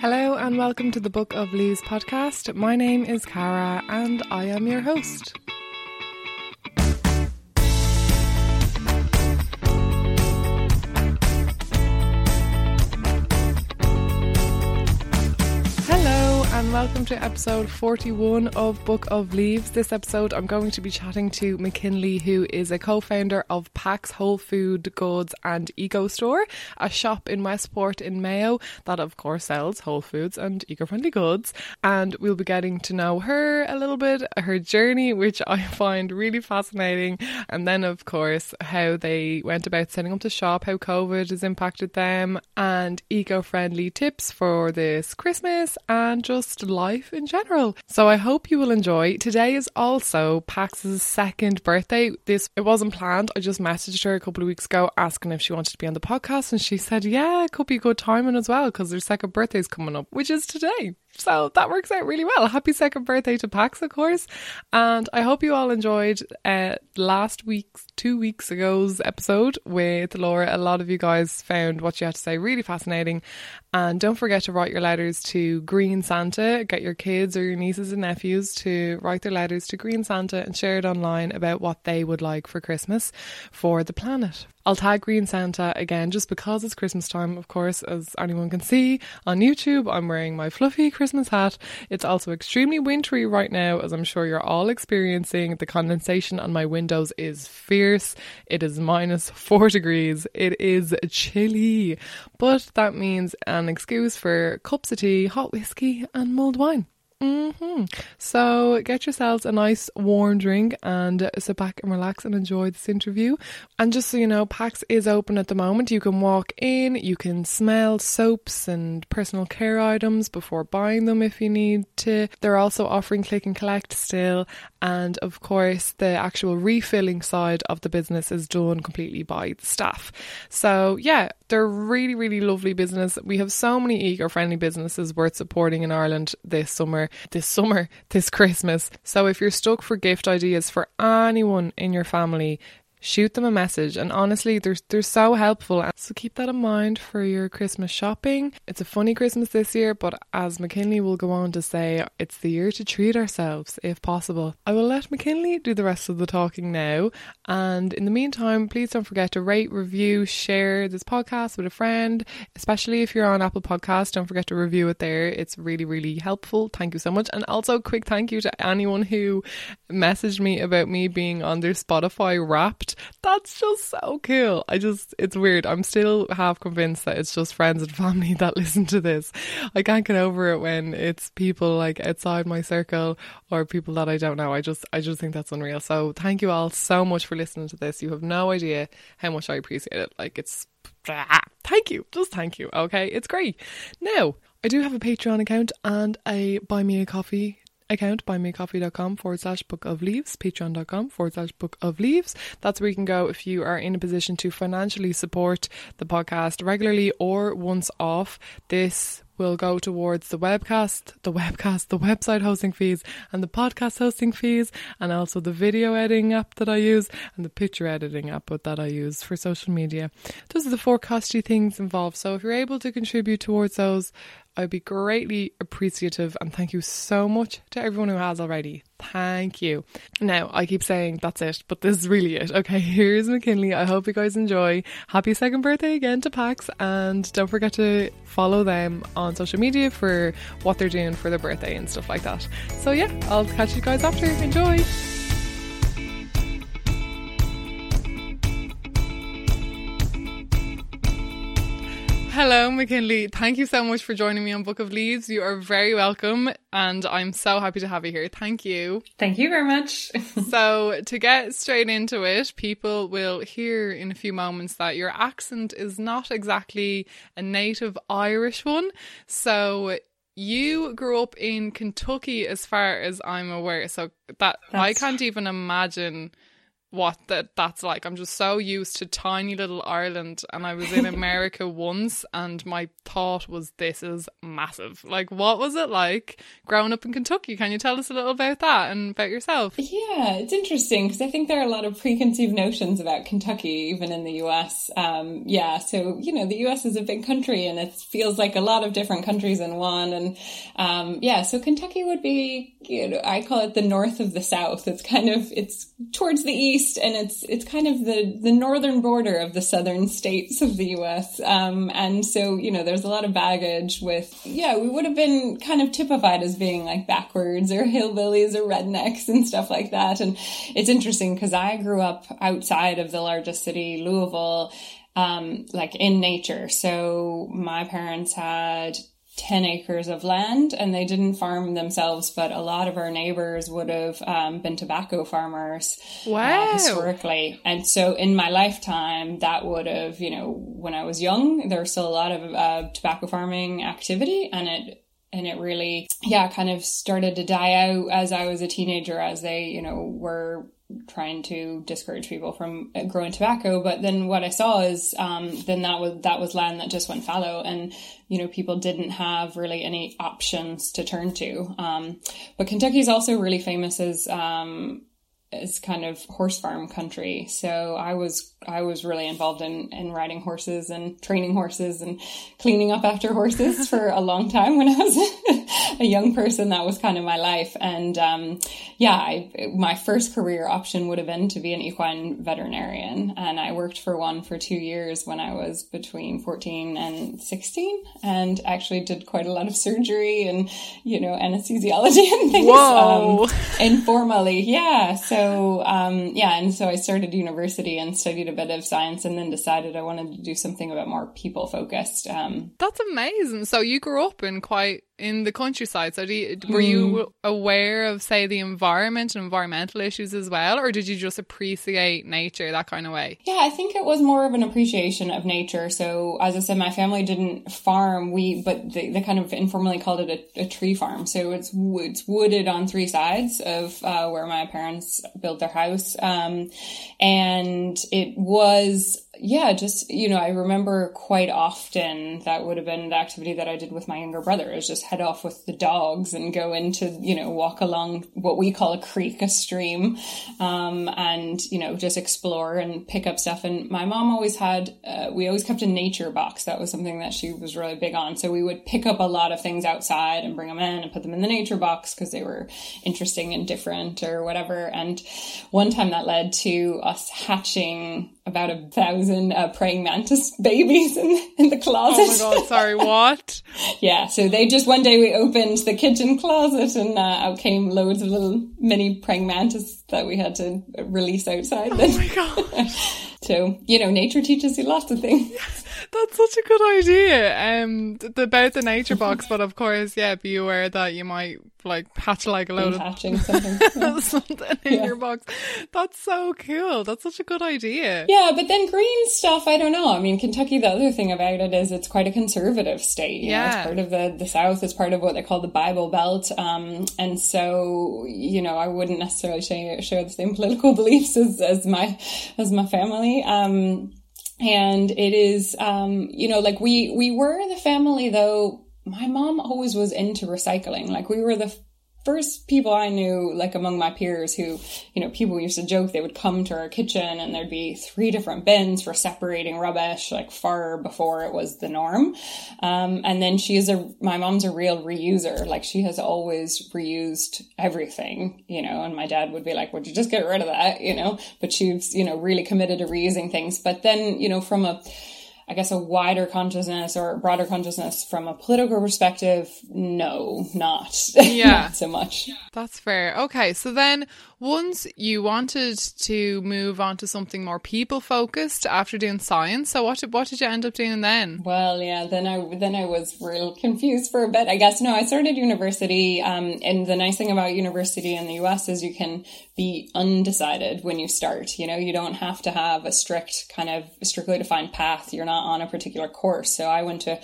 Hello and welcome to the Book of Leaves podcast. My name is Cara and I am your host. Welcome to episode 41 of Book of Leaves. This episode, I'm going to be chatting to McKinley, who is a co founder of Pax Whole Food Goods and Eco Store, a shop in Westport in Mayo that, of course, sells whole foods and eco friendly goods. And we'll be getting to know her a little bit, her journey, which I find really fascinating. And then, of course, how they went about setting up the shop, how COVID has impacted them, and eco friendly tips for this Christmas and just life in general. So I hope you will enjoy. Today is also Pax's second birthday. This it wasn't planned. I just messaged her a couple of weeks ago asking if she wanted to be on the podcast and she said, "Yeah, it could be good timing as well because their second birthday is coming up, which is today." So that works out really well. Happy second birthday to Pax, of course. And I hope you all enjoyed uh, last week's, two weeks ago's episode with Laura. A lot of you guys found what she had to say really fascinating. And don't forget to write your letters to Green Santa. Get your kids or your nieces and nephews to write their letters to Green Santa and share it online about what they would like for Christmas for the planet. I'll tag Green Santa again just because it's Christmas time, of course, as anyone can see on YouTube. I'm wearing my fluffy Christmas hat. It's also extremely wintry right now, as I'm sure you're all experiencing. The condensation on my windows is fierce. It is minus four degrees. It is chilly, but that means an excuse for cups of tea, hot whiskey, and mulled wine. Hmm So get yourselves a nice warm drink and sit back and relax and enjoy this interview. And just so you know, PAX is open at the moment. You can walk in, you can smell soaps and personal care items before buying them if you need to. They're also offering click and collect still. And of course, the actual refilling side of the business is done completely by the staff. So yeah, they're really, really lovely business. We have so many eco-friendly businesses worth supporting in Ireland this summer, this summer, this Christmas. So if you're stuck for gift ideas for anyone in your family, shoot them a message. And honestly they're, they're so helpful. So keep that in mind for your christmas shopping. It's a funny christmas this year but as mckinley will go on to say it's the year to treat ourselves if possible. I will let mckinley do the rest of the talking now. And in the meantime please don't forget to rate review share this podcast with a friend. Especially if you're on apple podcast don't forget to review it there. It's really really helpful. Thank you so much. And also a quick thank you to anyone who messaged me about me being on their spotify wrapped that's just so cool. I just, it's weird. I'm still half convinced that it's just friends and family that listen to this. I can't get over it when it's people like outside my circle or people that I don't know. I just, I just think that's unreal. So thank you all so much for listening to this. You have no idea how much I appreciate it. Like it's, ah, thank you. Just thank you. Okay. It's great. Now, I do have a Patreon account and a buy me a coffee account buymeacoffee.com forward slash book of leaves patreon.com forward slash book of leaves that's where you can go if you are in a position to financially support the podcast regularly or once off this will go towards the webcast, the webcast, the website hosting fees, and the podcast hosting fees, and also the video editing app that I use and the picture editing app that I use for social media. Those are the four costly things involved. So if you're able to contribute towards those, I'd be greatly appreciative and thank you so much to everyone who has already. Thank you. Now, I keep saying that's it, but this is really it. Okay, here's McKinley. I hope you guys enjoy. Happy second birthday again to Pax, and don't forget to follow them on social media for what they're doing for their birthday and stuff like that. So, yeah, I'll catch you guys after. Enjoy. Hello, McKinley. Thank you so much for joining me on Book of Leaves. You are very welcome, and I'm so happy to have you here. Thank you. Thank you very much. so, to get straight into it, people will hear in a few moments that your accent is not exactly a native Irish one. So, you grew up in Kentucky, as far as I'm aware. So, that That's- I can't even imagine what that that's like. I'm just so used to tiny little Ireland and I was in America once and my thought was this is massive. Like what was it like growing up in Kentucky? Can you tell us a little about that and about yourself? Yeah, it's interesting because I think there are a lot of preconceived notions about Kentucky even in the US. Um, yeah, so you know, the US is a big country and it feels like a lot of different countries in one and um, yeah, so Kentucky would be you know, I call it the north of the south. It's kind of it's towards the east east, and it's it's kind of the the northern border of the southern states of the U.S. Um, and so you know, there's a lot of baggage with yeah, we would have been kind of typified as being like backwards or hillbillies or rednecks and stuff like that. And it's interesting because I grew up outside of the largest city, Louisville. Um, like in nature. So my parents had 10 acres of land and they didn't farm themselves, but a lot of our neighbors would have um, been tobacco farmers uh, wow. uh, historically. And so in my lifetime, that would have, you know, when I was young, there was still a lot of uh, tobacco farming activity and it, and it really, yeah, kind of started to die out as I was a teenager, as they, you know, were trying to discourage people from growing tobacco. But then what I saw is, um, then that was, that was land that just went fallow and, you know, people didn't have really any options to turn to. Um, but Kentucky is also really famous as, um, is kind of horse farm country. So I was I was really involved in in riding horses and training horses and cleaning up after horses for a long time when I was a young person. That was kind of my life. And um, yeah, I, my first career option would have been to be an equine veterinarian, and I worked for one for two years when I was between fourteen and sixteen, and actually did quite a lot of surgery and you know anesthesiology and things. Whoa! Um, informally, yeah. So so um, yeah, and so I started university and studied a bit of science, and then decided I wanted to do something a bit more people focused. Um, That's amazing. So you grew up in quite in the countryside. So you, were you mm. aware of, say, the environment and environmental issues as well, or did you just appreciate nature that kind of way? Yeah, I think it was more of an appreciation of nature. So as I said, my family didn't farm. We, but they, they kind of informally called it a, a, tree farm. So it's it's wooded on three sides of uh, where my parents built their house, um, and it was yeah, just, you know, I remember quite often that would have been the activity that I did with my younger brother is just head off with the dogs and go into, you know, walk along what we call a creek, a stream, um, and, you know, just explore and pick up stuff. And my mom always had, uh, we always kept a nature box. That was something that she was really big on. So we would pick up a lot of things outside and bring them in and put them in the nature box because they were interesting and different or whatever. And one time that led to us hatching about a thousand uh, praying mantis babies in, in the closet. Oh my god, sorry, what? yeah, so they just one day we opened the kitchen closet and uh, out came loads of little mini praying mantis that we had to release outside. Oh my god. so, you know, nature teaches you lots of things. That's such a good idea. Um, about the nature box, but of course, yeah, be aware that you might like hatch like a load of hatching something, something in yeah. your box. That's so cool. That's such a good idea. Yeah, but then green stuff, I don't know. I mean, Kentucky. The other thing about it is it's quite a conservative state. You yeah, know, it's part of the the South. It's part of what they call the Bible Belt. Um, and so you know, I wouldn't necessarily share, share the same political beliefs as as my as my family. Um, and it is um, you know like we we were the family though my mom always was into recycling like we were the first people I knew, like among my peers, who, you know, people used to joke they would come to our kitchen and there'd be three different bins for separating rubbish, like far before it was the norm. Um, and then she is a, my mom's a real reuser. Like she has always reused everything, you know, and my dad would be like, would you just get rid of that, you know? But she's, you know, really committed to reusing things. But then, you know, from a, I guess, a wider consciousness or broader consciousness from a political perspective, no, not. Yeah. not so much. That's fair. Okay. So then once you wanted to move on to something more people focused after doing science. So what did, what did you end up doing then? Well, yeah, then I, then I was real confused for a bit. I guess, no, I started university. Um, and the nice thing about university in the US is you can be undecided when you start. You know, you don't have to have a strict kind of strictly defined path. You're not on a particular course. So I went to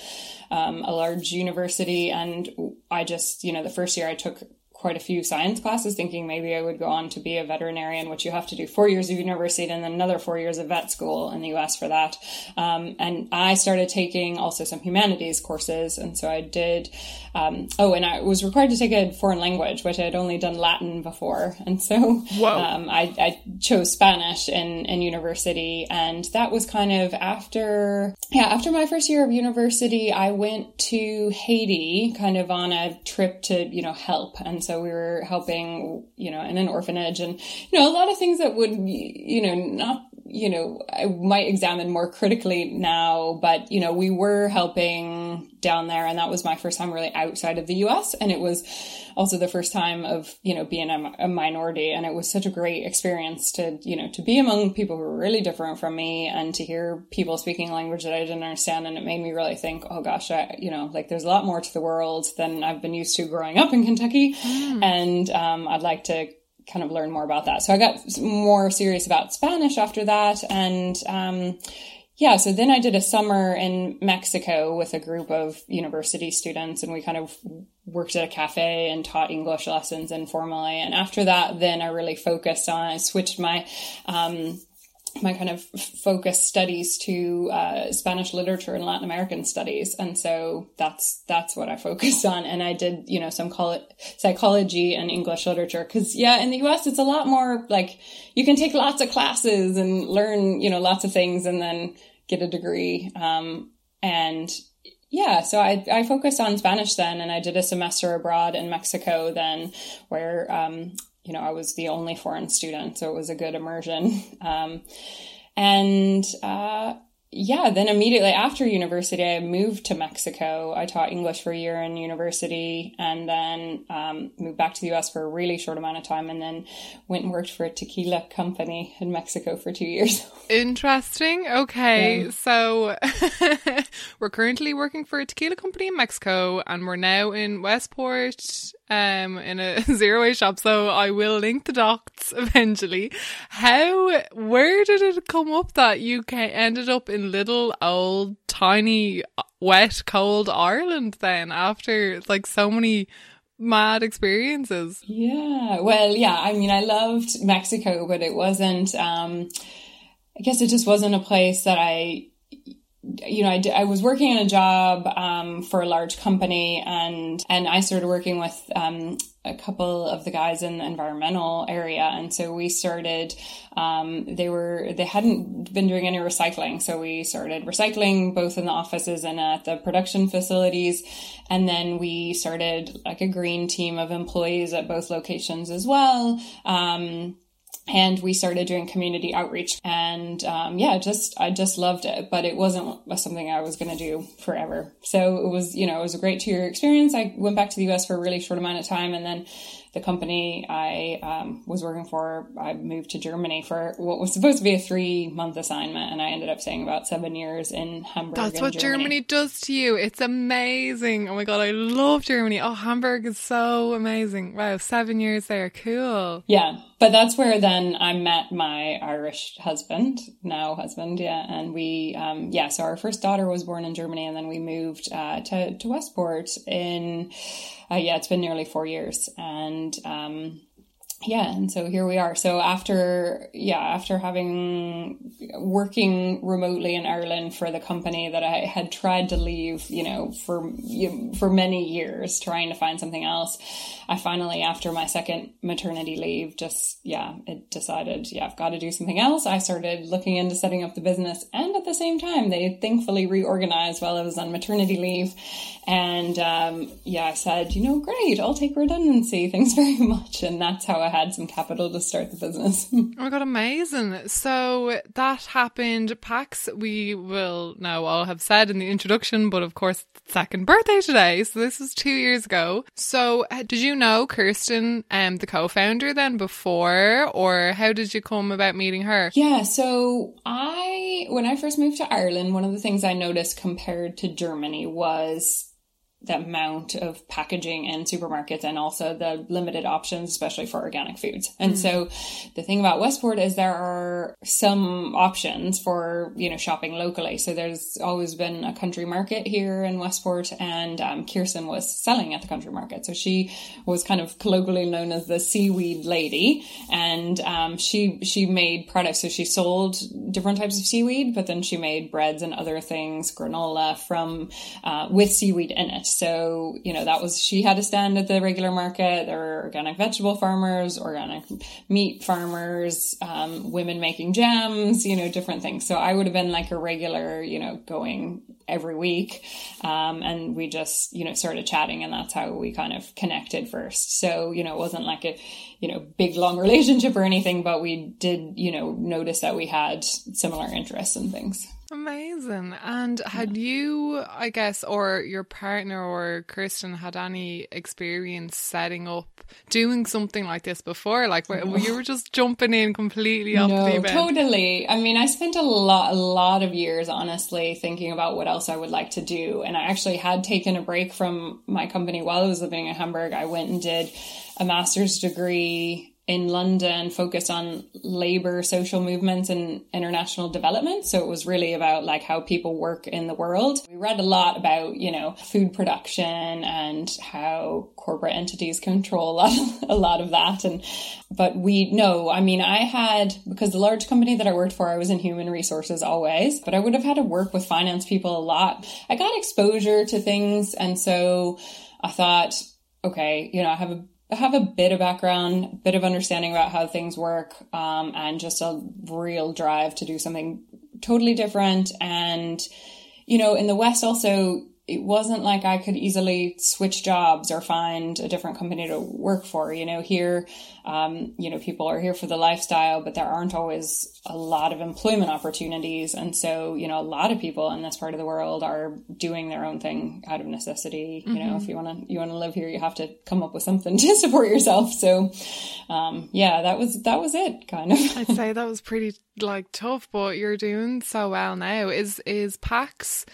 um, a large university and I just, you know, the first year I took quite a few science classes, thinking maybe I would go on to be a veterinarian, which you have to do four years of university and then another four years of vet school in the US for that. Um, and I started taking also some humanities courses. And so I did, um, oh, and I was required to take a foreign language, which I had only done Latin before. And so um, I, I, chose Spanish in, in university. And that was kind of after, yeah, after my first year of university, I went to Haiti kind of on a trip to, you know, help. And so we were helping, you know, in an orphanage and, you know, a lot of things that would, you know, not you know, I might examine more critically now, but, you know, we were helping down there and that was my first time really outside of the US. And it was also the first time of, you know, being a, a, minority. And it was such a great experience to, you know, to be among people who were really different from me and to hear people speaking a language that I didn't understand. And it made me really think, oh gosh, I, you know, like there's a lot more to the world than I've been used to growing up in Kentucky. Mm. And, um, I'd like to kind of learn more about that. So I got more serious about Spanish after that. And, um, yeah, so then I did a summer in Mexico with a group of university students and we kind of worked at a cafe and taught English lessons informally. And after that, then I really focused on, I switched my, um, my kind of focus studies to uh, Spanish literature and Latin American studies, and so that's that's what I focused on. And I did, you know, some college psychology and English literature because yeah, in the U.S. it's a lot more like you can take lots of classes and learn, you know, lots of things, and then get a degree. Um, and yeah, so I I focused on Spanish then, and I did a semester abroad in Mexico then, where um, you know, I was the only foreign student, so it was a good immersion. Um, and uh, yeah, then immediately after university, I moved to Mexico. I taught English for a year in university and then um, moved back to the US for a really short amount of time and then went and worked for a tequila company in Mexico for two years. Interesting. Okay. Yeah. So we're currently working for a tequila company in Mexico and we're now in Westport um in a zero waste shop so I will link the dots eventually. How where did it come up that you ended up in little old tiny wet cold Ireland then after like so many mad experiences? Yeah well yeah I mean I loved Mexico but it wasn't um I guess it just wasn't a place that I you know, I, I was working in a job um, for a large company, and and I started working with um, a couple of the guys in the environmental area, and so we started. Um, they were they hadn't been doing any recycling, so we started recycling both in the offices and at the production facilities, and then we started like a green team of employees at both locations as well. Um, and we started doing community outreach and um, yeah just i just loved it but it wasn't something i was going to do forever so it was you know it was a great two year experience i went back to the us for a really short amount of time and then the company I um, was working for, I moved to Germany for what was supposed to be a three month assignment, and I ended up staying about seven years in Hamburg. That's what Germany. Germany does to you. It's amazing. Oh my god, I love Germany. Oh, Hamburg is so amazing. Wow, seven years there. Cool. Yeah, but that's where then I met my Irish husband, now husband. Yeah, and we, um, yeah. So our first daughter was born in Germany, and then we moved uh, to to Westport in uh, yeah, it's been nearly four years. And um, yeah and so here we are. So after yeah after having working remotely in ireland for the company that i had tried to leave you know for you know, for many years trying to find something else i finally after my second maternity leave just yeah it decided yeah i've got to do something else. I started looking into setting up the business and at the same time they thankfully reorganized while i was on maternity leave. And um, yeah i said you know great i'll take redundancy. Thanks very much. And that's how i had some capital to start the business. oh my god, amazing. So that happened. Pax, we will now all have said in the introduction, but of course, second birthday today. So this was two years ago. So uh, did you know Kirsten, um, the co-founder then before, or how did you come about meeting her? Yeah, so I, when I first moved to Ireland, one of the things I noticed compared to Germany was the amount of packaging in supermarkets and also the limited options, especially for organic foods. And mm. so the thing about Westport is there are some options for, you know, shopping locally. So there's always been a country market here in Westport and um, Kirsten was selling at the country market. So she was kind of colloquially known as the seaweed lady and um, she, she made products. So she sold different types of seaweed, but then she made breads and other things, granola from, uh, with seaweed in it. So, you know, that was, she had a stand at the regular market. There were organic vegetable farmers, organic meat farmers, um, women making jams, you know, different things. So I would have been like a regular, you know, going every week. Um, and we just, you know, started chatting and that's how we kind of connected first. So, you know, it wasn't like a, you know, big long relationship or anything, but we did, you know, notice that we had similar interests and things. Amazing. And had you, I guess, or your partner or Kirsten had any experience setting up, doing something like this before? Like where, you were just jumping in completely off no, the event? Totally. I mean, I spent a lot, a lot of years, honestly, thinking about what else I would like to do. And I actually had taken a break from my company while I was living in Hamburg. I went and did a master's degree in London focused on labor, social movements and international development. So it was really about like how people work in the world. We read a lot about, you know, food production and how corporate entities control a lot, of, a lot of that. And, but we know, I mean, I had, because the large company that I worked for, I was in human resources always, but I would have had to work with finance people a lot. I got exposure to things. And so I thought, okay, you know, I have a have a bit of background, bit of understanding about how things work, um, and just a real drive to do something totally different. And, you know, in the West also, it wasn't like I could easily switch jobs or find a different company to work for. You know, here, um, you know, people are here for the lifestyle, but there aren't always a lot of employment opportunities. And so, you know, a lot of people in this part of the world are doing their own thing out of necessity. Mm-hmm. You know, if you want to, you want to live here, you have to come up with something to support yourself. So, um, yeah, that was, that was it kind of. I'd say that was pretty like tough, but you're doing so well now. Is, is PAX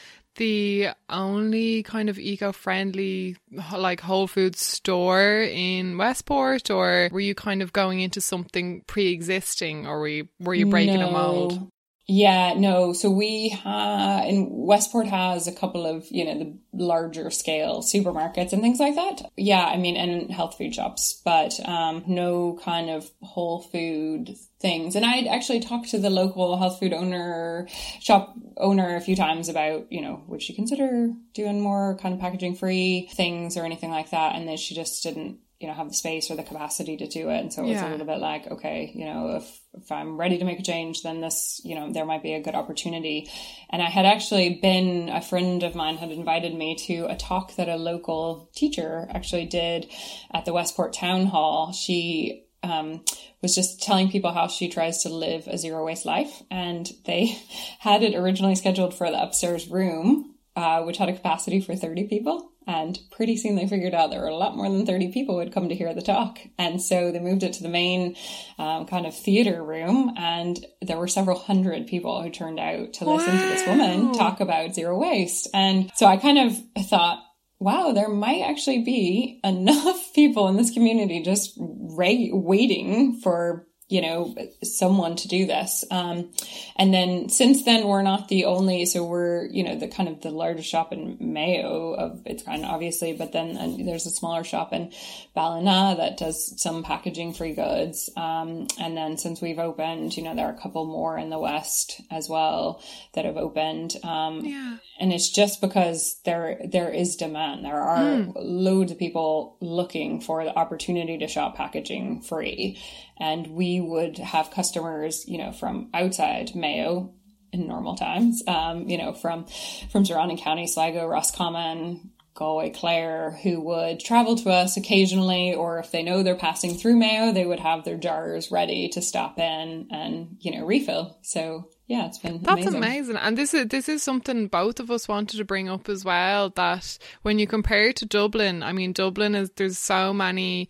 the only kind of eco-friendly like whole food store in Westport or were you kind of going into something pre-existing or were you, were you breaking no. a mold? Yeah, no. So we ha in Westport has a couple of, you know, the larger scale supermarkets and things like that. Yeah, I mean, and health food shops, but um, no kind of whole food things. And I'd actually talked to the local health food owner, shop owner a few times about, you know, would she consider doing more kind of packaging free things or anything like that? And then she just didn't you know have the space or the capacity to do it and so it's yeah. a little bit like okay you know if if i'm ready to make a change then this you know there might be a good opportunity and i had actually been a friend of mine had invited me to a talk that a local teacher actually did at the westport town hall she um, was just telling people how she tries to live a zero waste life and they had it originally scheduled for the upstairs room uh, which had a capacity for 30 people and pretty soon they figured out there were a lot more than 30 people would come to hear the talk. And so they moved it to the main um, kind of theater room. And there were several hundred people who turned out to listen wow. to this woman talk about zero waste. And so I kind of thought, wow, there might actually be enough people in this community just ra- waiting for you know, someone to do this. Um, and then since then, we're not the only, so we're, you know, the kind of the largest shop in Mayo of its kind, obviously, but then uh, there's a smaller shop in Ballina that does some packaging free goods. Um, and then since we've opened, you know, there are a couple more in the West as well that have opened. Um, yeah. and it's just because there, there is demand. There are mm. loads of people looking for the opportunity to shop packaging free and we would have customers, you know, from outside Mayo in normal times, um, you know, from from surrounding counties, Sligo, Roscommon, Galway, Clare, who would travel to us occasionally, or if they know they're passing through Mayo, they would have their jars ready to stop in and you know refill. So yeah, it's been that's amazing. amazing. And this is this is something both of us wanted to bring up as well. That when you compare to Dublin, I mean, Dublin is there's so many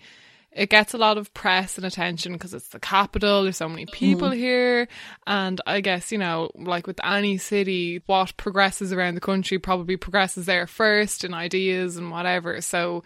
it gets a lot of press and attention because it's the capital. There's so many people mm. here. And I guess, you know, like with any city, what progresses around the country probably progresses there first in ideas and whatever. So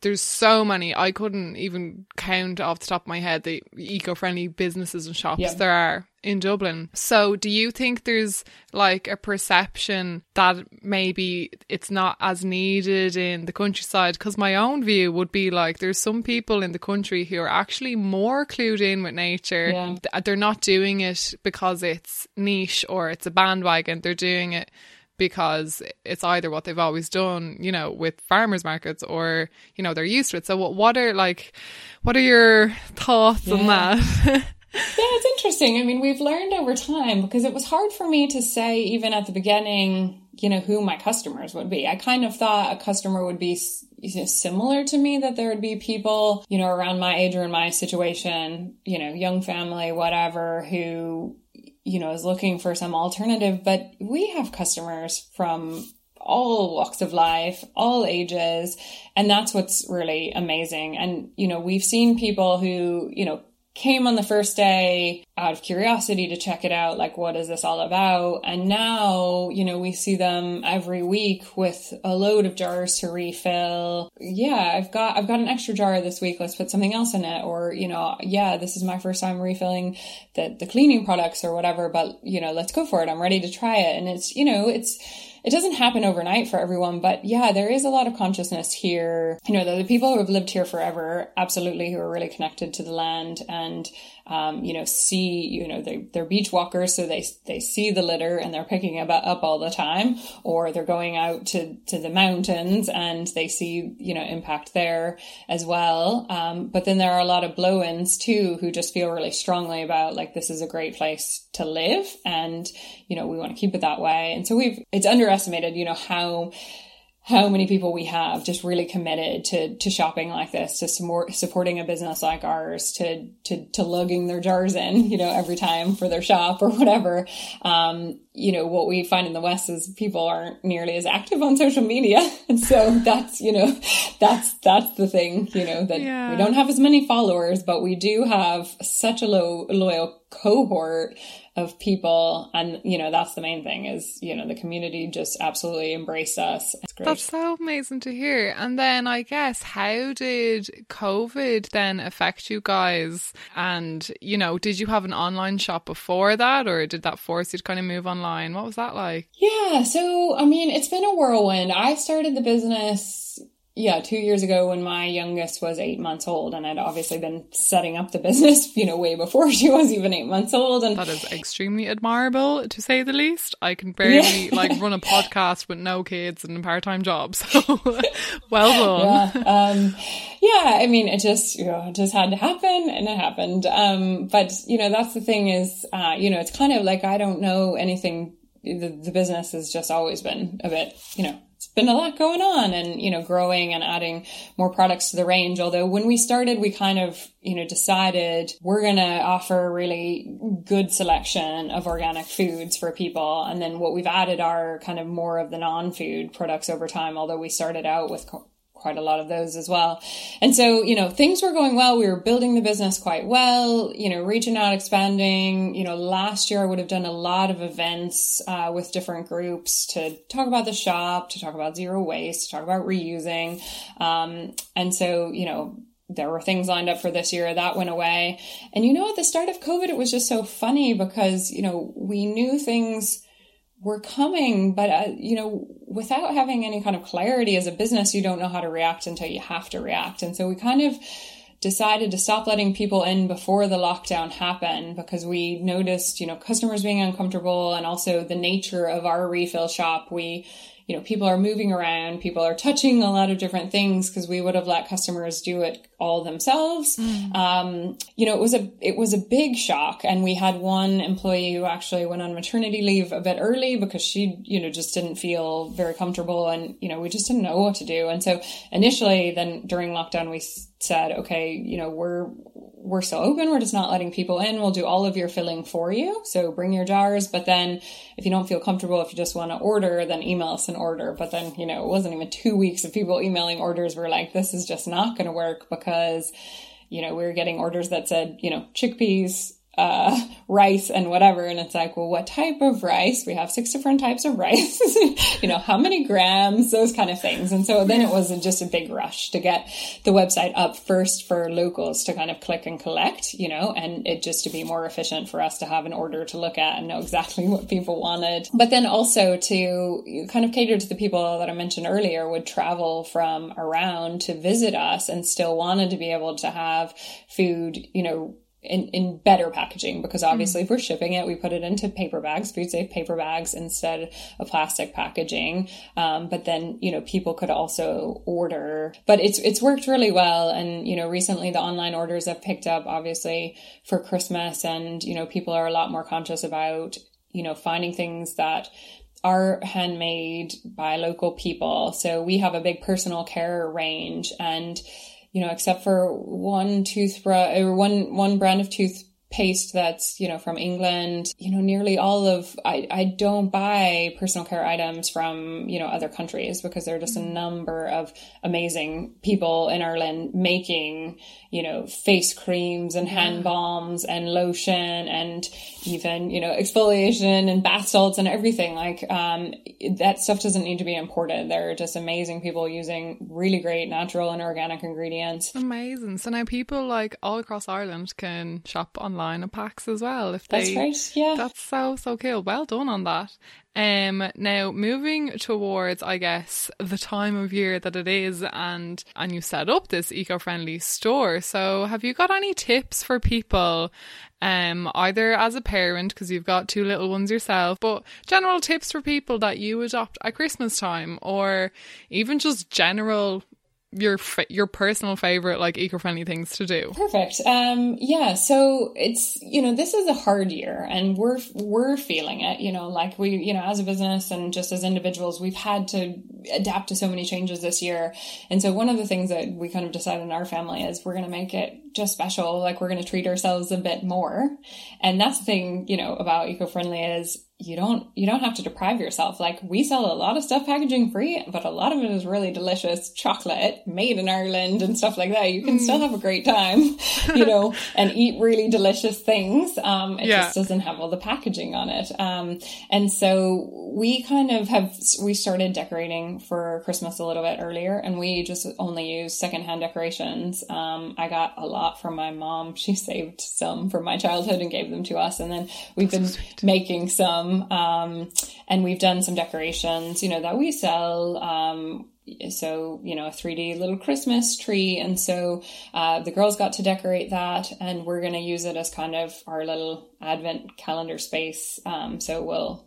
there's so many. I couldn't even count off the top of my head the eco friendly businesses and shops yeah. there are in Dublin. So, do you think there's like a perception that maybe it's not as needed in the countryside? Because my own view would be like there's some people in the country who are actually more clued in with nature. Yeah. They're not doing it because it's niche or it's a bandwagon. They're doing it because it's either what they've always done, you know, with farmers markets or, you know, they're used to it. So what, what are like, what are your thoughts yeah. on that? yeah, it's interesting. I mean, we've learned over time because it was hard for me to say, even at the beginning, you know, who my customers would be. I kind of thought a customer would be similar to me, that there would be people, you know, around my age or in my situation, you know, young family, whatever, who, you know, is looking for some alternative. But we have customers from all walks of life, all ages. And that's what's really amazing. And, you know, we've seen people who, you know, came on the first day out of curiosity to check it out like what is this all about? And now you know we see them every week with a load of jars to refill. Yeah i've got i've got an extra jar this week. Let's put something else in it. Or you know yeah this is my first time refilling the the cleaning products or whatever but you know let's go for it. I'm ready to try it. And it's you know it's it doesn't happen overnight for everyone, but yeah, there is a lot of consciousness here. You know, the, people who have lived here forever, absolutely, who are really connected to the land and um, you know, see, you know, they, they're beach walkers, so they, they see the litter and they're picking it up all the time, or they're going out to, to the mountains and they see, you know, impact there as well. Um, but then there are a lot of blow-ins too, who just feel really strongly about like, this is a great place to live and, you know, we want to keep it that way. And so we've, it's underestimated, you know, how, how many people we have just really committed to to shopping like this, to support, supporting a business like ours, to to to lugging their jars in, you know, every time for their shop or whatever. Um, you know, what we find in the West is people aren't nearly as active on social media, and so that's you know, that's that's the thing, you know, that yeah. we don't have as many followers, but we do have such a low loyal cohort of people. And you know that's the main thing is you know the community just absolutely embraced us. That's so amazing to hear. And then i guess how did covid then affect you guys? And you know did you have an online shop before that or did that force you to kind of move online what was that like? Yeah so i mean it's been a whirlwind. I started the business yeah, two years ago when my youngest was eight months old, and I'd obviously been setting up the business, you know, way before she was even eight months old. And that is extremely admirable, to say the least. I can barely yeah. like run a podcast with no kids and a part time job, so well done. Yeah, um, yeah, I mean, it just you know, it just had to happen, and it happened. Um, but you know, that's the thing is, uh, you know, it's kind of like I don't know anything. The, the business has just always been a bit, you know, it's been a lot going on and, you know, growing and adding more products to the range. Although when we started, we kind of, you know, decided we're going to offer a really good selection of organic foods for people. And then what we've added are kind of more of the non-food products over time. Although we started out with quite a lot of those as well. And so, you know, things were going well. We were building the business quite well, you know, reaching out, expanding. You know, last year I would have done a lot of events uh, with different groups to talk about the shop, to talk about zero waste, to talk about reusing. Um, and so, you know, there were things lined up for this year that went away. And you know, at the start of COVID, it was just so funny because, you know, we knew things were coming, but uh, you know, without having any kind of clarity as a business, you don't know how to react until you have to react. And so we kind of decided to stop letting people in before the lockdown happened because we noticed, you know, customers being uncomfortable and also the nature of our refill shop. We you know, people are moving around, people are touching a lot of different things because we would have let customers do it all themselves. Mm. Um, you know, it was a it was a big shock, and we had one employee who actually went on maternity leave a bit early because she, you know, just didn't feel very comfortable, and you know, we just didn't know what to do. And so initially, then during lockdown, we said, okay, you know, we're we're still open. We're just not letting people in. We'll do all of your filling for you. So bring your jars. But then if you don't feel comfortable, if you just want to order, then email us an order. But then, you know, it wasn't even two weeks of people emailing orders. We're like, this is just not going to work because you know, we were getting orders that said, you know, chickpeas, uh, rice and whatever. And it's like, well, what type of rice? We have six different types of rice. you know, how many grams? Those kind of things. And so then it was just a big rush to get the website up first for locals to kind of click and collect, you know, and it just to be more efficient for us to have an order to look at and know exactly what people wanted. But then also to kind of cater to the people that I mentioned earlier would travel from around to visit us and still wanted to be able to have food, you know, in, in better packaging because obviously mm. if we're shipping it, we put it into paper bags, food safe paper bags instead of plastic packaging. Um, but then, you know, people could also order, but it's, it's worked really well. And, you know, recently the online orders have picked up obviously for Christmas and, you know, people are a lot more conscious about, you know, finding things that are handmade by local people. So we have a big personal care range and, you know, except for one toothbrush or one one brand of toothpaste that's you know from England. You know, nearly all of I I don't buy personal care items from you know other countries because there are just a mm. number of amazing people in Ireland making you know, face creams and hand balms and lotion and even, you know, exfoliation and bath salts and everything. Like, um, that stuff doesn't need to be imported. There are just amazing people using really great natural and organic ingredients. Amazing. So now people like all across Ireland can shop online at PAX as well. If they, that's right. Yeah. That's so, so cool. Well done on that. Um, now moving towards, I guess, the time of year that it is, and and you set up this eco-friendly store. So, have you got any tips for people, um, either as a parent because you've got two little ones yourself, but general tips for people that you adopt at Christmas time, or even just general your your personal favorite like eco-friendly things to do? Perfect. Um yeah so it's you know this is a hard year and we're we're feeling it you know like we you know as a business and just as individuals we've had to adapt to so many changes this year. And so one of the things that we kind of decided in our family is we're going to make it just special like we're going to treat ourselves a bit more. And that's the thing you know about eco-friendly is you don't you don't have to deprive yourself. Like we sell a lot of stuff packaging free but a lot of it is really delicious chocolate made in ireland and stuff like that. You can mm. still have a great time you know and eat really delicious things. Um it yeah. just doesn't have all the packaging on it. Um and so we kind of have we started decorating for christmas a little bit earlier and we just only use secondhand decorations. Um i got a lot from my mom. She saved some from my childhood and gave them to us. And then we've That's been making some um, and we've done some decorations, you know, that we sell. Um, so you know a 3d little christmas tree and so uh, the girls got to decorate that and we're going to use it as kind of our little advent calendar space um, so we'll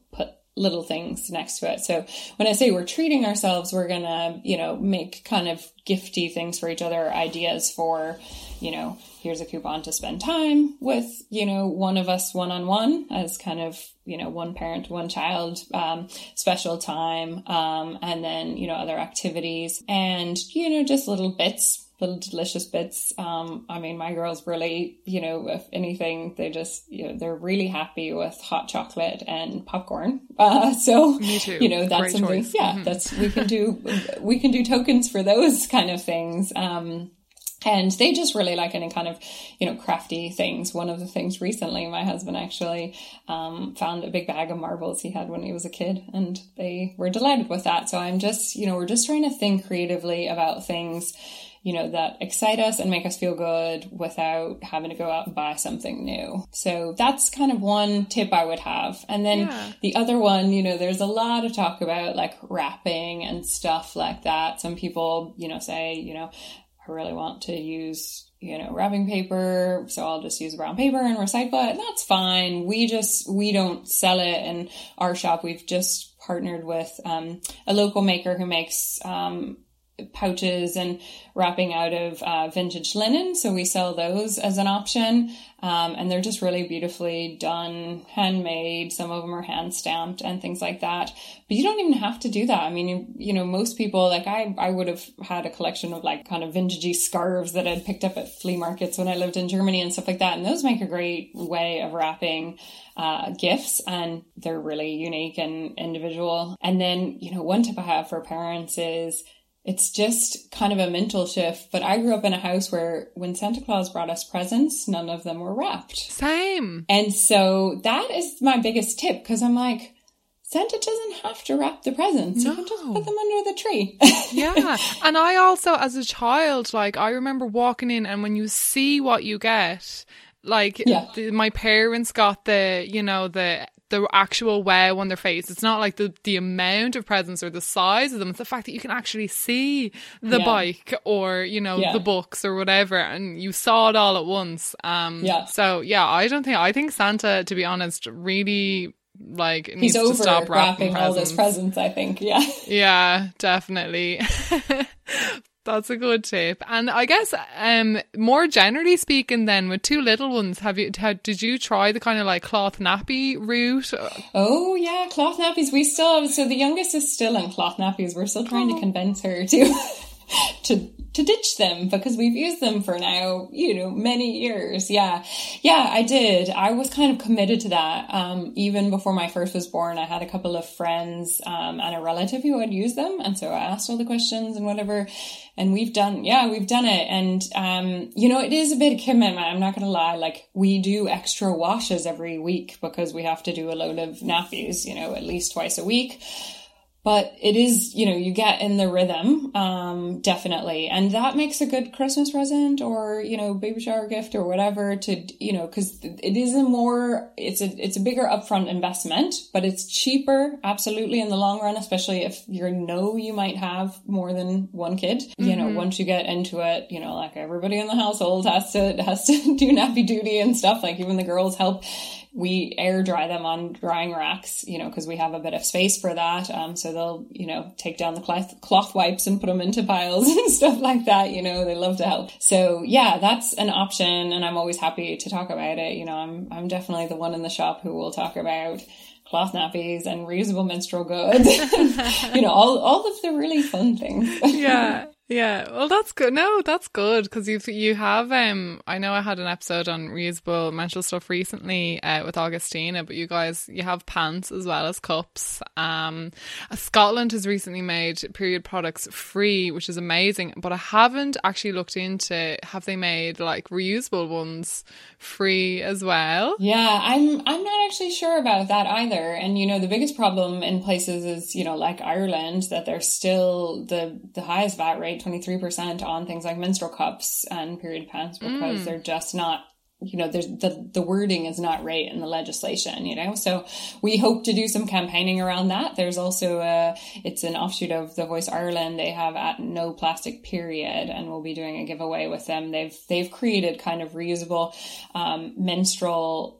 little things next to it. So when i say we're treating ourselves we're going to you know make kind of gifty things for each other ideas for you know here's a coupon to spend time with, you know, one of us one on one as kind of, you know, one parent, one child, um, special time, um, and then, you know, other activities and, you know, just little bits little delicious bits. Um, I mean, my girls really, you know, if anything, they just, you know, they're really happy with hot chocolate and popcorn. Uh, so, you know, that's Great something, choice. yeah, mm-hmm. that's, we can do, we can do tokens for those kind of things. Um, and they just really like any kind of you know crafty things one of the things recently my husband actually um, found a big bag of marbles he had when he was a kid and they were delighted with that so i'm just you know we're just trying to think creatively about things you know that excite us and make us feel good without having to go out and buy something new so that's kind of one tip i would have and then yeah. the other one you know there's a lot of talk about like wrapping and stuff like that some people you know say you know I really want to use, you know, wrapping paper, so I'll just use brown paper and recycle it. That's fine. We just, we don't sell it in our shop. We've just partnered with um, a local maker who makes um, pouches and wrapping out of uh, vintage linen. So we sell those as an option. Um, and they're just really beautifully done, handmade. Some of them are hand stamped and things like that. But you don't even have to do that. I mean, you, you know, most people, like I, I would have had a collection of like kind of vintagey scarves that I'd picked up at flea markets when I lived in Germany and stuff like that. And those make a great way of wrapping uh, gifts and they're really unique and individual. And then, you know, one tip I have for parents is it's just kind of a mental shift. But I grew up in a house where when Santa Claus brought us presents, none of them were wrapped. Same. And so that is my biggest tip because I'm like, Santa doesn't have to wrap the presents. No. You can just put them under the tree. yeah. And I also, as a child, like, I remember walking in and when you see what you get, like, yeah. the, my parents got the, you know, the the actual wow on their face. It's not like the, the amount of presents or the size of them. It's the fact that you can actually see the yeah. bike or, you know, yeah. the books or whatever and you saw it all at once. Um, yeah. So yeah, I don't think, I think Santa, to be honest, really like he's over to stop wrapping, wrapping all those presents i think yeah yeah definitely that's a good tip. And i guess um more generally speaking then with two little ones have you had, did you try the kind of like cloth nappy route? Oh yeah cloth nappies. We still have so the youngest is still in cloth nappies. We're still trying oh. to convince her to to to ditch them because we've used them for now, you know, many years. Yeah. Yeah, I did. I was kind of committed to that. Um, even before my first was born, I had a couple of friends, um, and a relative who had used them. And so I asked all the questions and whatever. And we've done, yeah, we've done it. And, um, you know, it is a bit of commitment. I'm not going to lie. Like we do extra washes every week because we have to do a load of nappies, you know, at least twice a week but it is you know you get in the rhythm um definitely and that makes a good christmas present or you know baby shower gift or whatever to you know because it is a more it's a it's a bigger upfront investment but it's cheaper absolutely in the long run especially if you know you might have more than one kid mm-hmm. you know mm-hmm. once you get into it you know like everybody in the household has to has to do nappy duty and stuff like even the girls help we air dry them on drying racks, you know, because we have a bit of space for that. Um, so they'll, you know, take down the cloth, cloth wipes and put them into piles and stuff like that. You know, they love to help. So yeah, that's an option. And I'm always happy to talk about it. You know, I'm, I'm definitely the one in the shop who will talk about cloth nappies and reusable menstrual goods. you know, all, all of the really fun things. yeah. Yeah, well, that's good. No, that's good because you you have. Um, I know I had an episode on reusable menstrual stuff recently uh, with Augustina, but you guys you have pants as well as cups. Um, Scotland has recently made period products free, which is amazing. But I haven't actually looked into have they made like reusable ones free as well. Yeah, I'm I'm not actually sure about that either. And you know, the biggest problem in places is you know like Ireland that they're still the the highest VAT rate 23% on things like menstrual cups and period pants because mm. they're just not you know there's the the wording is not right in the legislation you know? So we hope to do some campaigning around that. There's also a it's an offshoot of the voice ireland. They have at no plastic period and we'll be doing a giveaway with them. They've they've created kind of reusable um, menstrual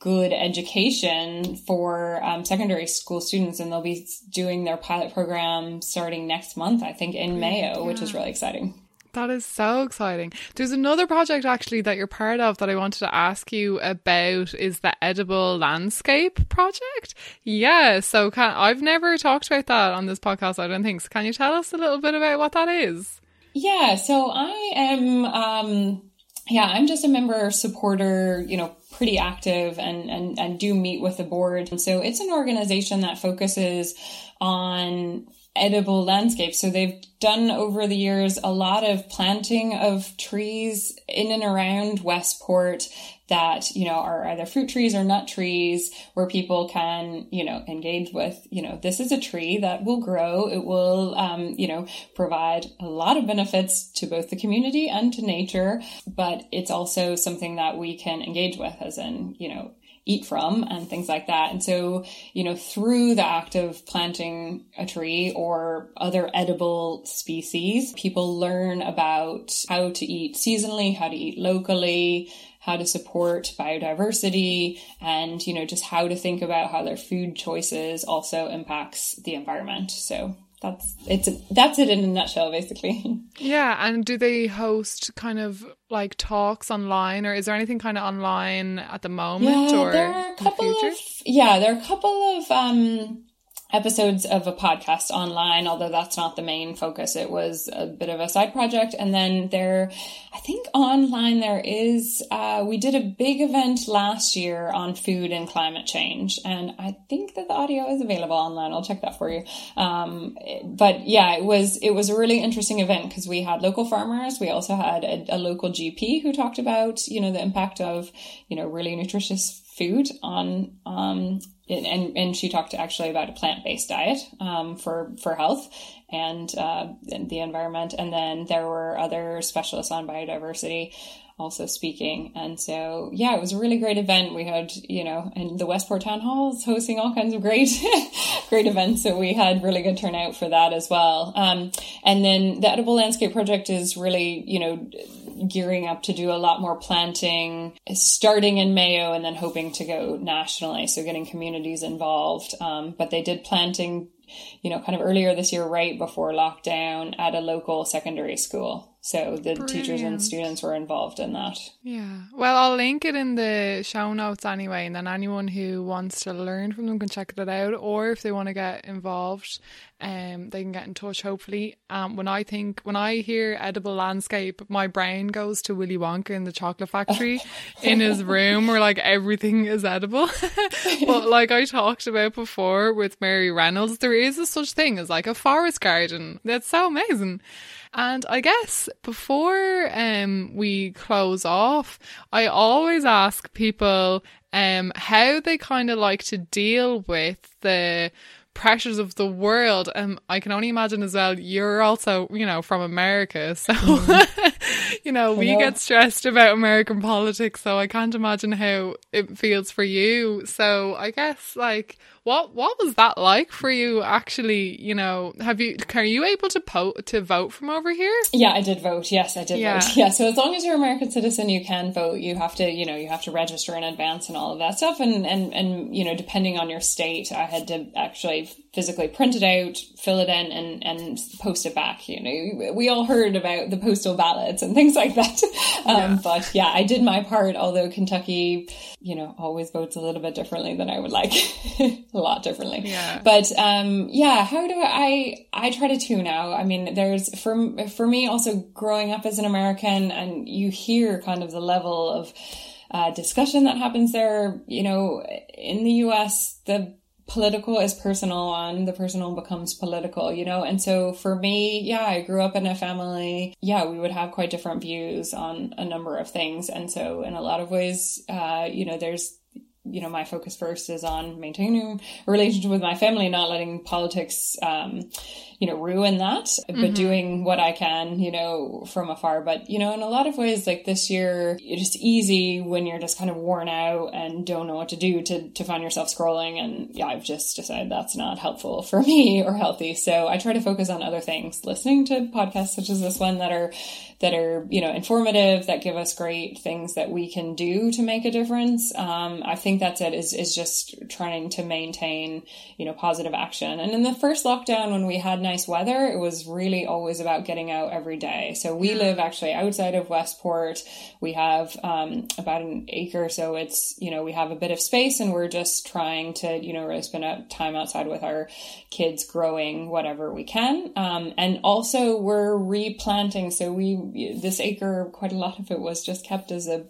good education for um, secondary school students and they'll be doing their pilot program starting next month i think in mayo yeah. which is really exciting that is so exciting. There's another project actually that you're part of that I wanted to ask you about is the edible landscape project. Yeah, so can, I've never talked about that on this podcast, I don't think. So can you tell us a little bit about what that is? Yeah, so I am um yeah, I'm just a member supporter, you know, pretty active and, and, and do meet with the board. And So it's an organization that focuses on edible landscapes. So they've done over the years a lot of planting of trees in and around Westport that, you know, are either fruit trees or nut trees where people can, you know, engage with, you know, this is a tree that will grow. It will, um, you know, provide a lot of benefits to both the community and to nature, but it's also something that we can engage with as in, you know, eat from and things like that. And so, you know, through the act of planting a tree or other edible species, people learn about how to eat seasonally, how to eat locally, how to support biodiversity and you know just how to think about how their food choices also impacts the environment. So that's it's that's it in a nutshell basically. Yeah and do they host kind of like talks online or is there anything kind of online at the moment yeah, or there are a couple of yeah there are a couple of um episodes of a podcast online, although that's not the main focus. It was a bit of a side project. And then there, I think online there is, uh, we did a big event last year on food and climate change. And I think that the audio is available online. I'll check that for you. Um, but yeah, it was, it was a really interesting event because we had local farmers. We also had a, a local GP who talked about, you know, the impact of, you know, really nutritious food on um, and and she talked actually about a plant based diet um, for for health and, uh, the environment, and then there were other specialists on biodiversity also speaking. And so, yeah, it was a really great event. We had, you know, and the Westport Town Hall is hosting all kinds of great, great events. So we had really good turnout for that as well. Um, and then the Edible Landscape Project is really, you know, gearing up to do a lot more planting starting in Mayo and then hoping to go nationally. So getting communities involved. Um, but they did planting, you know, kind of earlier this year, right before lockdown at a local secondary school. So the Brilliant. teachers and students were involved in that. Yeah. Well, I'll link it in the show notes anyway, and then anyone who wants to learn from them can check it out, or if they want to get involved, um, they can get in touch. Hopefully, um, when I think when I hear edible landscape, my brain goes to Willy Wonka in the chocolate factory in his room, where like everything is edible. but like I talked about before with Mary Reynolds, there is a such thing as like a forest garden. That's so amazing. And I guess before um, we close off, I always ask people um, how they kind of like to deal with the pressures of the world. Um, I can only imagine as well, you're also, you know, from America. So, mm. you know, we get stressed about American politics. So I can't imagine how it feels for you. So I guess like, what what was that like for you? Actually, you know, have you are you able to po- to vote from over here? Yeah, I did vote. Yes, I did yeah. vote. Yeah, so as long as you're an American citizen, you can vote. You have to, you know, you have to register in advance and all of that stuff. And and and you know, depending on your state, I had to actually physically print it out, fill it in, and and post it back. You know, we all heard about the postal ballots and things like that. Um, yeah. But yeah, I did my part. Although Kentucky, you know, always votes a little bit differently than I would like. a lot differently. Yeah. But um, yeah, how do I? I try to tune out. I mean, there's for for me also growing up as an American, and you hear kind of the level of uh, discussion that happens there. You know, in the U.S., the political is personal and the personal becomes political, you know? And so for me, yeah, I grew up in a family. Yeah, we would have quite different views on a number of things. And so in a lot of ways, uh, you know, there's you know, my focus first is on maintaining a relationship with my family, not letting politics, um, you know, ruin that, mm-hmm. but doing what I can, you know, from afar. But, you know, in a lot of ways, like this year, it's just easy when you're just kind of worn out and don't know what to do to, to find yourself scrolling. And yeah, I've just decided that's not helpful for me or healthy. So I try to focus on other things, listening to podcasts such as this one that are that are, you know, informative, that give us great things that we can do to make a difference. Um, I think that's it is, is just trying to maintain, you know, positive action. And in the first lockdown, when we had nice weather, it was really always about getting out every day. So we live actually outside of Westport. We have, um, about an acre. So it's, you know, we have a bit of space and we're just trying to, you know, really spend time outside with our kids growing whatever we can. Um, and also we're replanting. So we, this acre, quite a lot of it was just kept as a,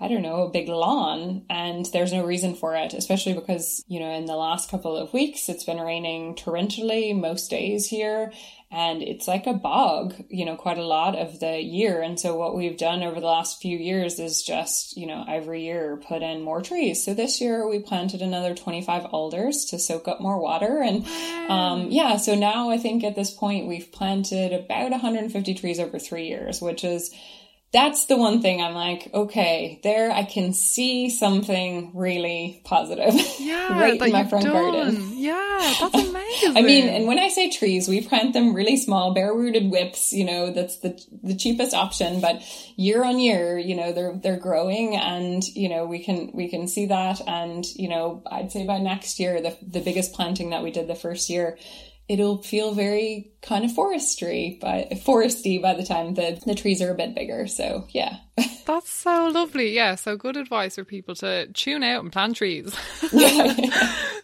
I don't know, a big lawn, and there's no reason for it, especially because, you know, in the last couple of weeks, it's been raining torrentially most days here, and it's like a bog, you know, quite a lot of the year. And so, what we've done over the last few years is just, you know, every year put in more trees. So, this year we planted another 25 alders to soak up more water. And um, yeah, so now I think at this point we've planted about 150 trees over three years, which is that's the one thing I'm like, okay, there I can see something really positive. Yeah, right in my front done. garden. Yeah, that's amazing. I mean, and when I say trees, we plant them really small, bare rooted whips. You know, that's the the cheapest option. But year on year, you know, they're they're growing, and you know, we can we can see that. And you know, I'd say by next year, the the biggest planting that we did the first year it'll feel very kind of forestry, but foresty by the time the the trees are a bit bigger. So yeah. That's so lovely. Yeah, so good advice for people to tune out and plant trees.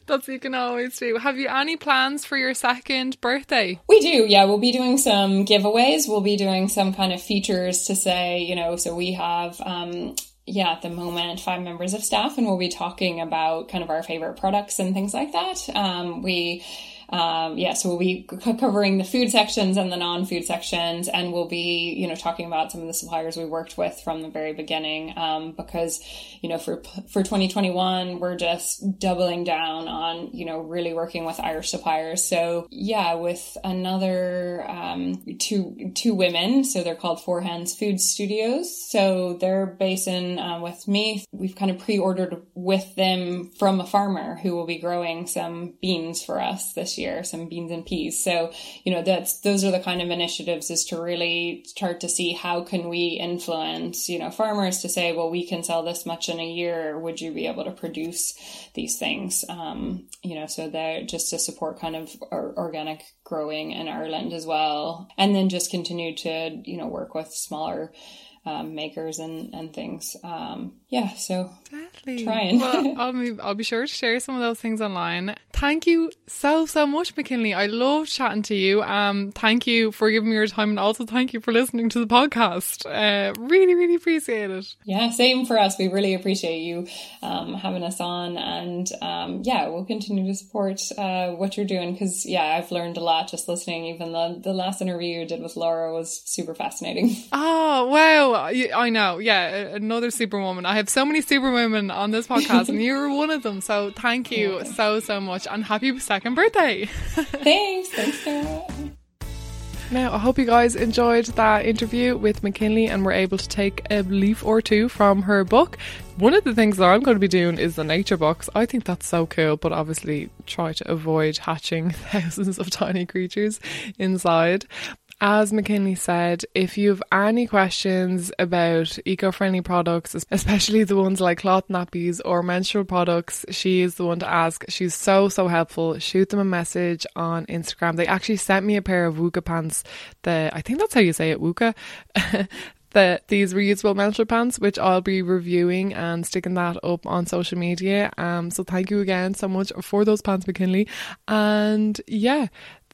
That's what you can always do. Have you any plans for your second birthday? We do, yeah. We'll be doing some giveaways. We'll be doing some kind of features to say, you know, so we have um, yeah, at the moment, five members of staff, and we'll be talking about kind of our favorite products and things like that. Um, we um, yeah, so we'll be c- covering the food sections and the non-food sections, and we'll be, you know, talking about some of the suppliers we worked with from the very beginning. Um, because, you know, for for 2021, we're just doubling down on, you know, really working with Irish suppliers. So yeah, with another um, two two women, so they're called Four Hands Food Studios. So they're based in uh, with me. We've kind of pre-ordered with them from a farmer who will be growing some beans for us this year year, some beans and peas. So, you know, that's, those are the kind of initiatives is to really start to see how can we influence, you know, farmers to say, well, we can sell this much in a year. Would you be able to produce these things? Um, you know, so that just to support kind of organic growing in Ireland as well. And then just continue to, you know, work with smaller, um, makers and, and things. Um, yeah, so exactly. trying. well, I'll be, I'll be sure to share some of those things online. Thank you so, so much, McKinley. I love chatting to you. Um, thank you for giving me your time and also thank you for listening to the podcast. Uh, really, really appreciate it. Yeah, same for us. We really appreciate you um, having us on. And um, yeah, we'll continue to support uh, what you're doing because, yeah, I've learned a lot just listening. Even the, the last interview you did with Laura was super fascinating. Oh, wow. Uh, I know. Yeah, another superwoman. I have so many superwomen on this podcast, and you're one of them. So thank you so, so much. And happy second birthday. Thanks. Thanks, Sarah. Now, I hope you guys enjoyed that interview with McKinley and were able to take a leaf or two from her book. One of the things that I'm going to be doing is the nature box. I think that's so cool, but obviously try to avoid hatching thousands of tiny creatures inside. As McKinley said, if you have any questions about eco friendly products, especially the ones like cloth nappies or menstrual products, she is the one to ask. She's so, so helpful. Shoot them a message on Instagram. They actually sent me a pair of Wuka pants. The I think that's how you say it, Wuka. the these reusable menstrual pants, which I'll be reviewing and sticking that up on social media. Um, so thank you again so much for those pants, McKinley. And yeah,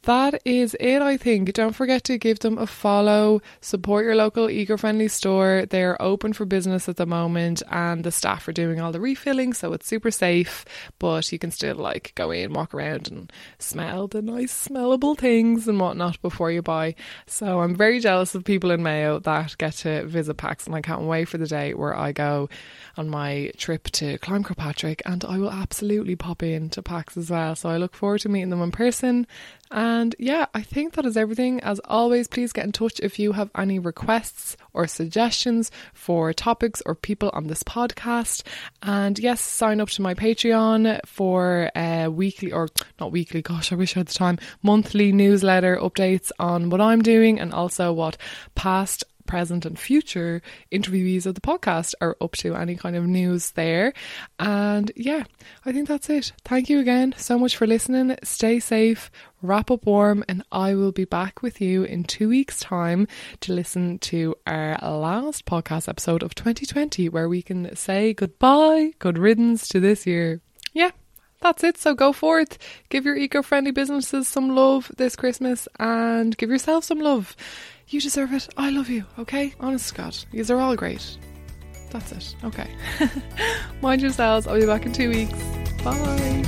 that is it, I think. Don't forget to give them a follow, support your local eco friendly store. They're open for business at the moment, and the staff are doing all the refilling, so it's super safe. But you can still like go in, walk around, and smell the nice, smellable things and whatnot before you buy. So I'm very jealous of people in Mayo that get to visit Pax, and I can't wait for the day where I go on my trip to Climb Croagh Patrick, and I will absolutely pop in to Pax as well. So I look forward to meeting them in person and yeah, I think that is everything. As always, please get in touch if you have any requests or suggestions for topics or people on this podcast. And yes, sign up to my Patreon for uh, weekly or not weekly, gosh, I wish I had the time, monthly newsletter updates on what I'm doing and also what past present and future interviewees of the podcast are up to, any kind of news there. And yeah, I think that's it. Thank you again so much for listening. Stay safe, wrap up warm, and I will be back with you in two weeks' time to listen to our last podcast episode of 2020, where we can say goodbye, good riddance to this year. Yeah, that's it. So go forth, give your eco friendly businesses some love this Christmas, and give yourself some love. You deserve it. I love you, okay? Honest to God. Are all great. That's it. Okay. Mind yourselves. I'll be back in two weeks. Bye.